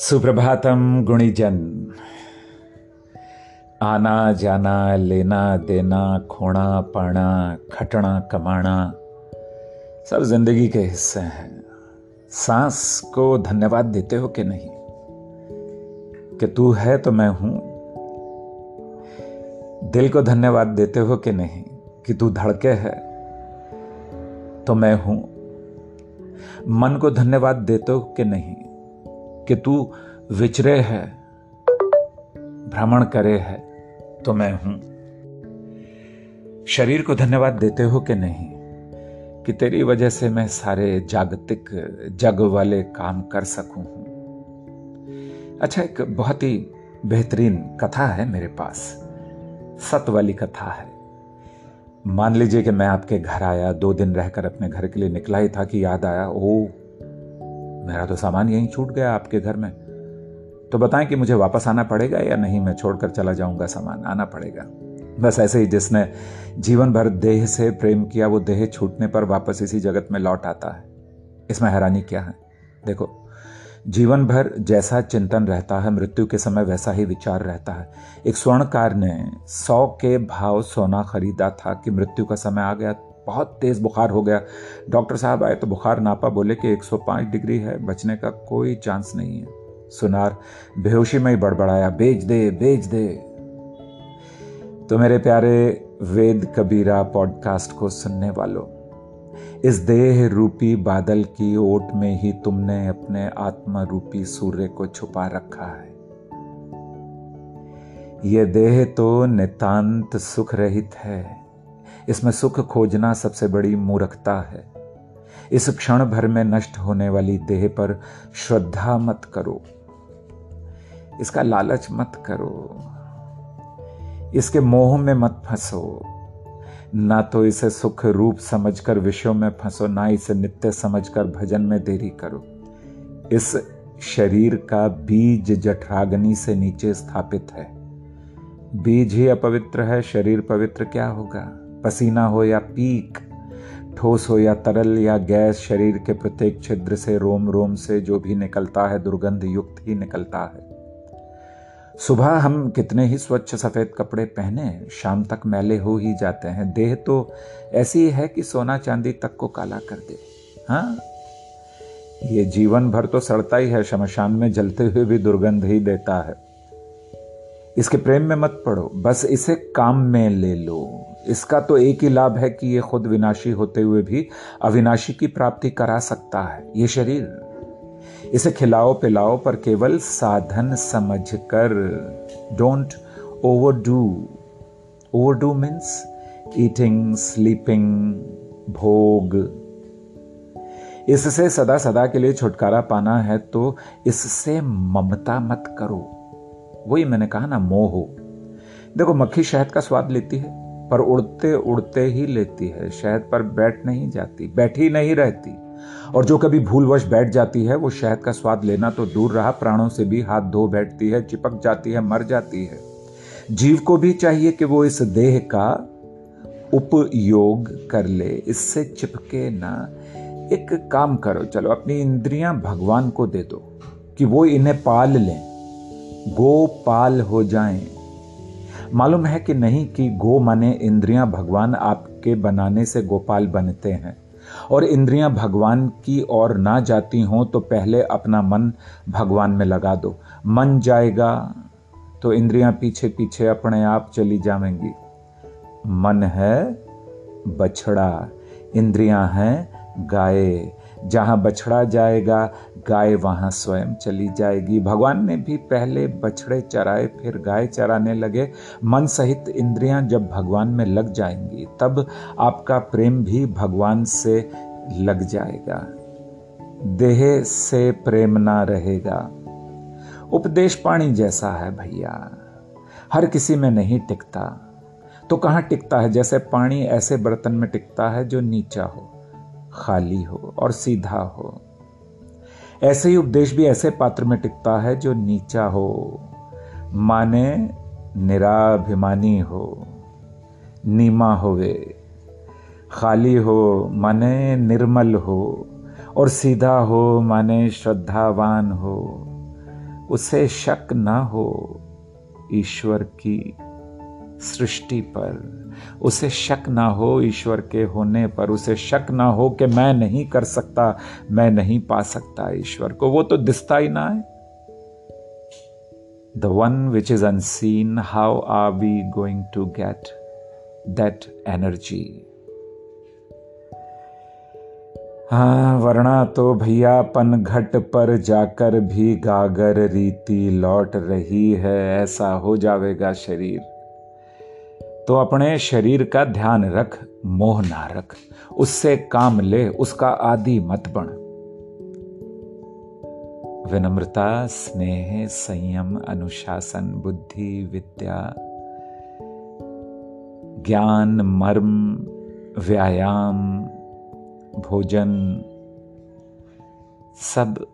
सुप्रभातम गुणीजन। आना, जाना, लेना, देना, खोना, पाना, खटना, कमाना, सब ज़िंदगी के हिस्से हैं। सांस को धन्यवाद देते हो कि नहीं? कि तू है तो मैं हूँ। दिल को धन्यवाद देते हो कि नहीं? कि तू धड़के है तो मैं हूँ। मन को धन्यवाद देते हो कि नहीं? कि तू विचरे है, भ्रमण करे है तो मैं हूँ। शरीर को धन्यवाद देते हो कि नहीं? कि तेरी वजह से मैं सारे जागतिक जग वाले काम कर सकूँ अच्छा एक बहुत ही बेहतरीन कथा है मेरे पास। सत वाली कथा है। मान लीजिए कि मैं आपके घर आया, दो दिन रहकर अपने घर के लिए निकला ही था कि याद आया ओ मेरा तो सामान यहीं छूट गया आपके घर में। तो बताएँ कि मुझे वापस आना पड़ेगा या नहीं, मैं छोड़कर चला जाऊँगा सामान, आना पड़ेगा। बस ऐसे ही जिसने जीवन भर देह से प्रेम किया, वो देह छूटने पर वापस इसी जगत में लौट आता है। इसमें हैरानी क्या है? देखो, जीवन भर जैसा चिंतन रहता है, मृत्यु के समय वैसा ही विचार रहता है। एक स्वर्णकार ने सौ के भाव सोना खरीदा था कि मृत्यु का समय आ गया बहुत तेज़ बुखार हो गया। डॉक्टर साहब आए तो बुखार नापा, बोले कि 105 डिग्री है, बचने का कोई चांस नहीं है। सुनार, बेहोशी में ही बड़बड़ाया बेच दे बेच दे। तो मेरे प्यारे वेद कबीरा पॉडकास्ट को सुनने वालों, इस देह रूपी बादल की ओट में ही तुमने अपने आत्मा रूपी सूर्य को छुपा रखा है। यह देह तो नितांत सुख रहित है। इसमें सुख खोजना सबसे बड़ी मूर्खता है। इस क्षण भर में नष्ट होने वाली देह पर श्रद्धा मत करो। इसका लालच मत करो। इसके मोह में मत फंसो। ना तो इसे सुख रूप समझकर विषयों में फंसो, ना इसे नित्य समझकर भजन में देरी करो। इस शरीर का बीज जठराग्नि से नीचे स्थापित है। बीज ही अपवित्र है, शरीर पवित्र क्या होगा? पसीना हो या पीक, ठोस हो या तरल या गैस, शरीर के प्रत्येक छिद्र से रोम रोम से जो भी निकलता है, दुर्गंध युक्त ही निकलता है। सुबह हम कितने ही स्वच्छ सफ़ेद कपड़े पहने, शाम तक मैले हो ही जाते हैं। देह तो ऐसी है कि सोना चांदी तक को काला कर दे। हाँ? ये जीवन भर तो सड़ता ही है शमशान में जलते हुए भी दुर्गंध ही देता है। इसके प्रेम में मत पड़ो, बस इसे काम में ले लो। इसका तो एक ही लाभ है कि ये खुद विनाशी होते हुए भी अविनाशी की प्राप्ति करा सकता है, ये शरीर। इसे खिलाओ पिलाओ, पर केवल साधन समझकर don't overdo overdo means eating sleeping भोग। इससे सदा सदा के लिए छुटकारा पाना है तो इससे ममता मत करो। वही मैंने कहा ना, मोह। देखो, मक्खी शहद का स्वाद लेती है। पर उड़ते उड़ते ही लेती है। शहद पर बैठ नहीं जाती, बैठी नहीं रहती। और जो कभी भूलवश बैठ जाती है, वो शहद का स्वाद लेना तो दूर रहा, प्राणों से भी हाथ धो बैठती है, चिपक जाती है, मर जाती है। जीव को भी चाहिए कि वो इस देह का उपयोग कर ले, इससे चिपके ना। एक काम करो, चलो अपनी इंद्रियाँ भगवान को दे दो, कि वो इन्हें पाल लें। गोपाल हो जाएँ। मालूम है कि नहीं कि गो माने इंद्रियाँ भगवान आपके बनाने से गोपाल बनते हैं। और इंद्रियाँ भगवान की ओर ना जाती हों तो पहले अपना मन भगवान में लगा दो। मन जाएगा तो इंद्रियाँ पीछे पीछे अपने आप चली जाएँगी मन है बछड़ा, इंद्रियाँ हैं गाय जहाँ बछड़ा जाएगा, गाय वहाँ स्वयं चली जाएगी। भगवान ने भी पहले बछड़े चराए, फिर गाय चराने लगे। मन सहित इंद्रियाँ जब भगवान में लग जाएँगी, तब आपका प्रेम भी भगवान से लग जाएगा। देह से प्रेम ना रहेगा। उपदेश पाणी जैसा है भैया। हर किसी में नहीं टिकता। तो कहाँ टिकता है? जैसे पानी ऐसे बर्तन में टिकता है जो नीचा हो। खाली हो और सीधा हो। ऐसे ही उपदेश भी ऐसे पात्र में टिकता है जो नीचा हो। माने निराभिमानी हो, नीमा होवे। खाली हो माने निर्मल हो और सीधा हो माने श्रद्धावान हो। उसे शक ना हो ईश्वर की। सृष्टि पर। उसे शक ना हो ईश्वर के होने पर। उसे शक ना हो कि मैं नहीं कर सकता, मैं नहीं पा सकता ईश्वर को। वो तो दिखता ही ना है। The one which is unseen how are we going to get that energy हाँ वरना तो भैया पन घट पर जाकर भी गागर रीति लौट रही है। ऐसा हो जाएगा शरीर। तो अपने शरीर का ध्यान रख, मोह ना रख। उससे काम ले, उसका आदि मत बन। विनम्रता, स्नेह, संयम, अनुशासन, बुद्धि, विद्या, ज्ञान, मर्म, व्यायाम, भोजन, सब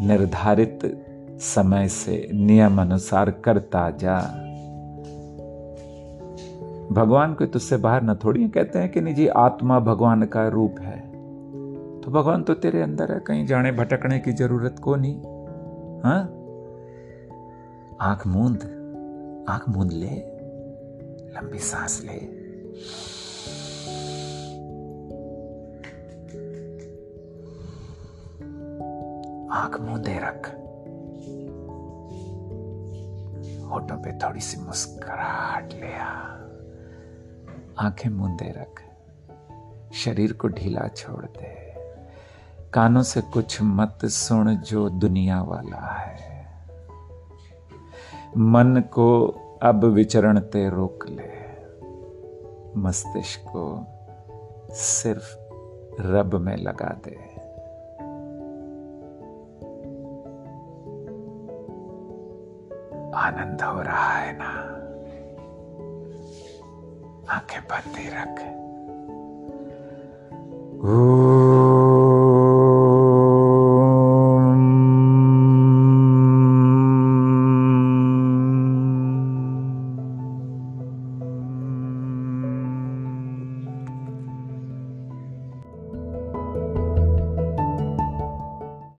निर्धारित समय से नियम अनुसार करता जा। भगवान कोई तुझसे बाहर न थोड़ी है, कहते हैं कि नहीं जी, आत्मा भगवान का रूप है। तो भगवान तो तेरे अंदर है, कहीं जाने भटकने की ज़रूरत को नहीं। हाँ? आँख मूंद आँख मूंद ले, लंबी सांस ले। आँख मूंदे रख। होठों पे थोड़ी सी मुस्कुराहट ले आ। आँखें मूंदे रख, शरीर को ढीला छोड़ दे। कानों से कुछ मत सुन जो दुनिया वाला है। मन को अब विचरण ते रोक ले। मस्तिष्क को सिर्फ़ रब में लगा दे। आनंद हो रहा है ना? आँखें बंद ही रख।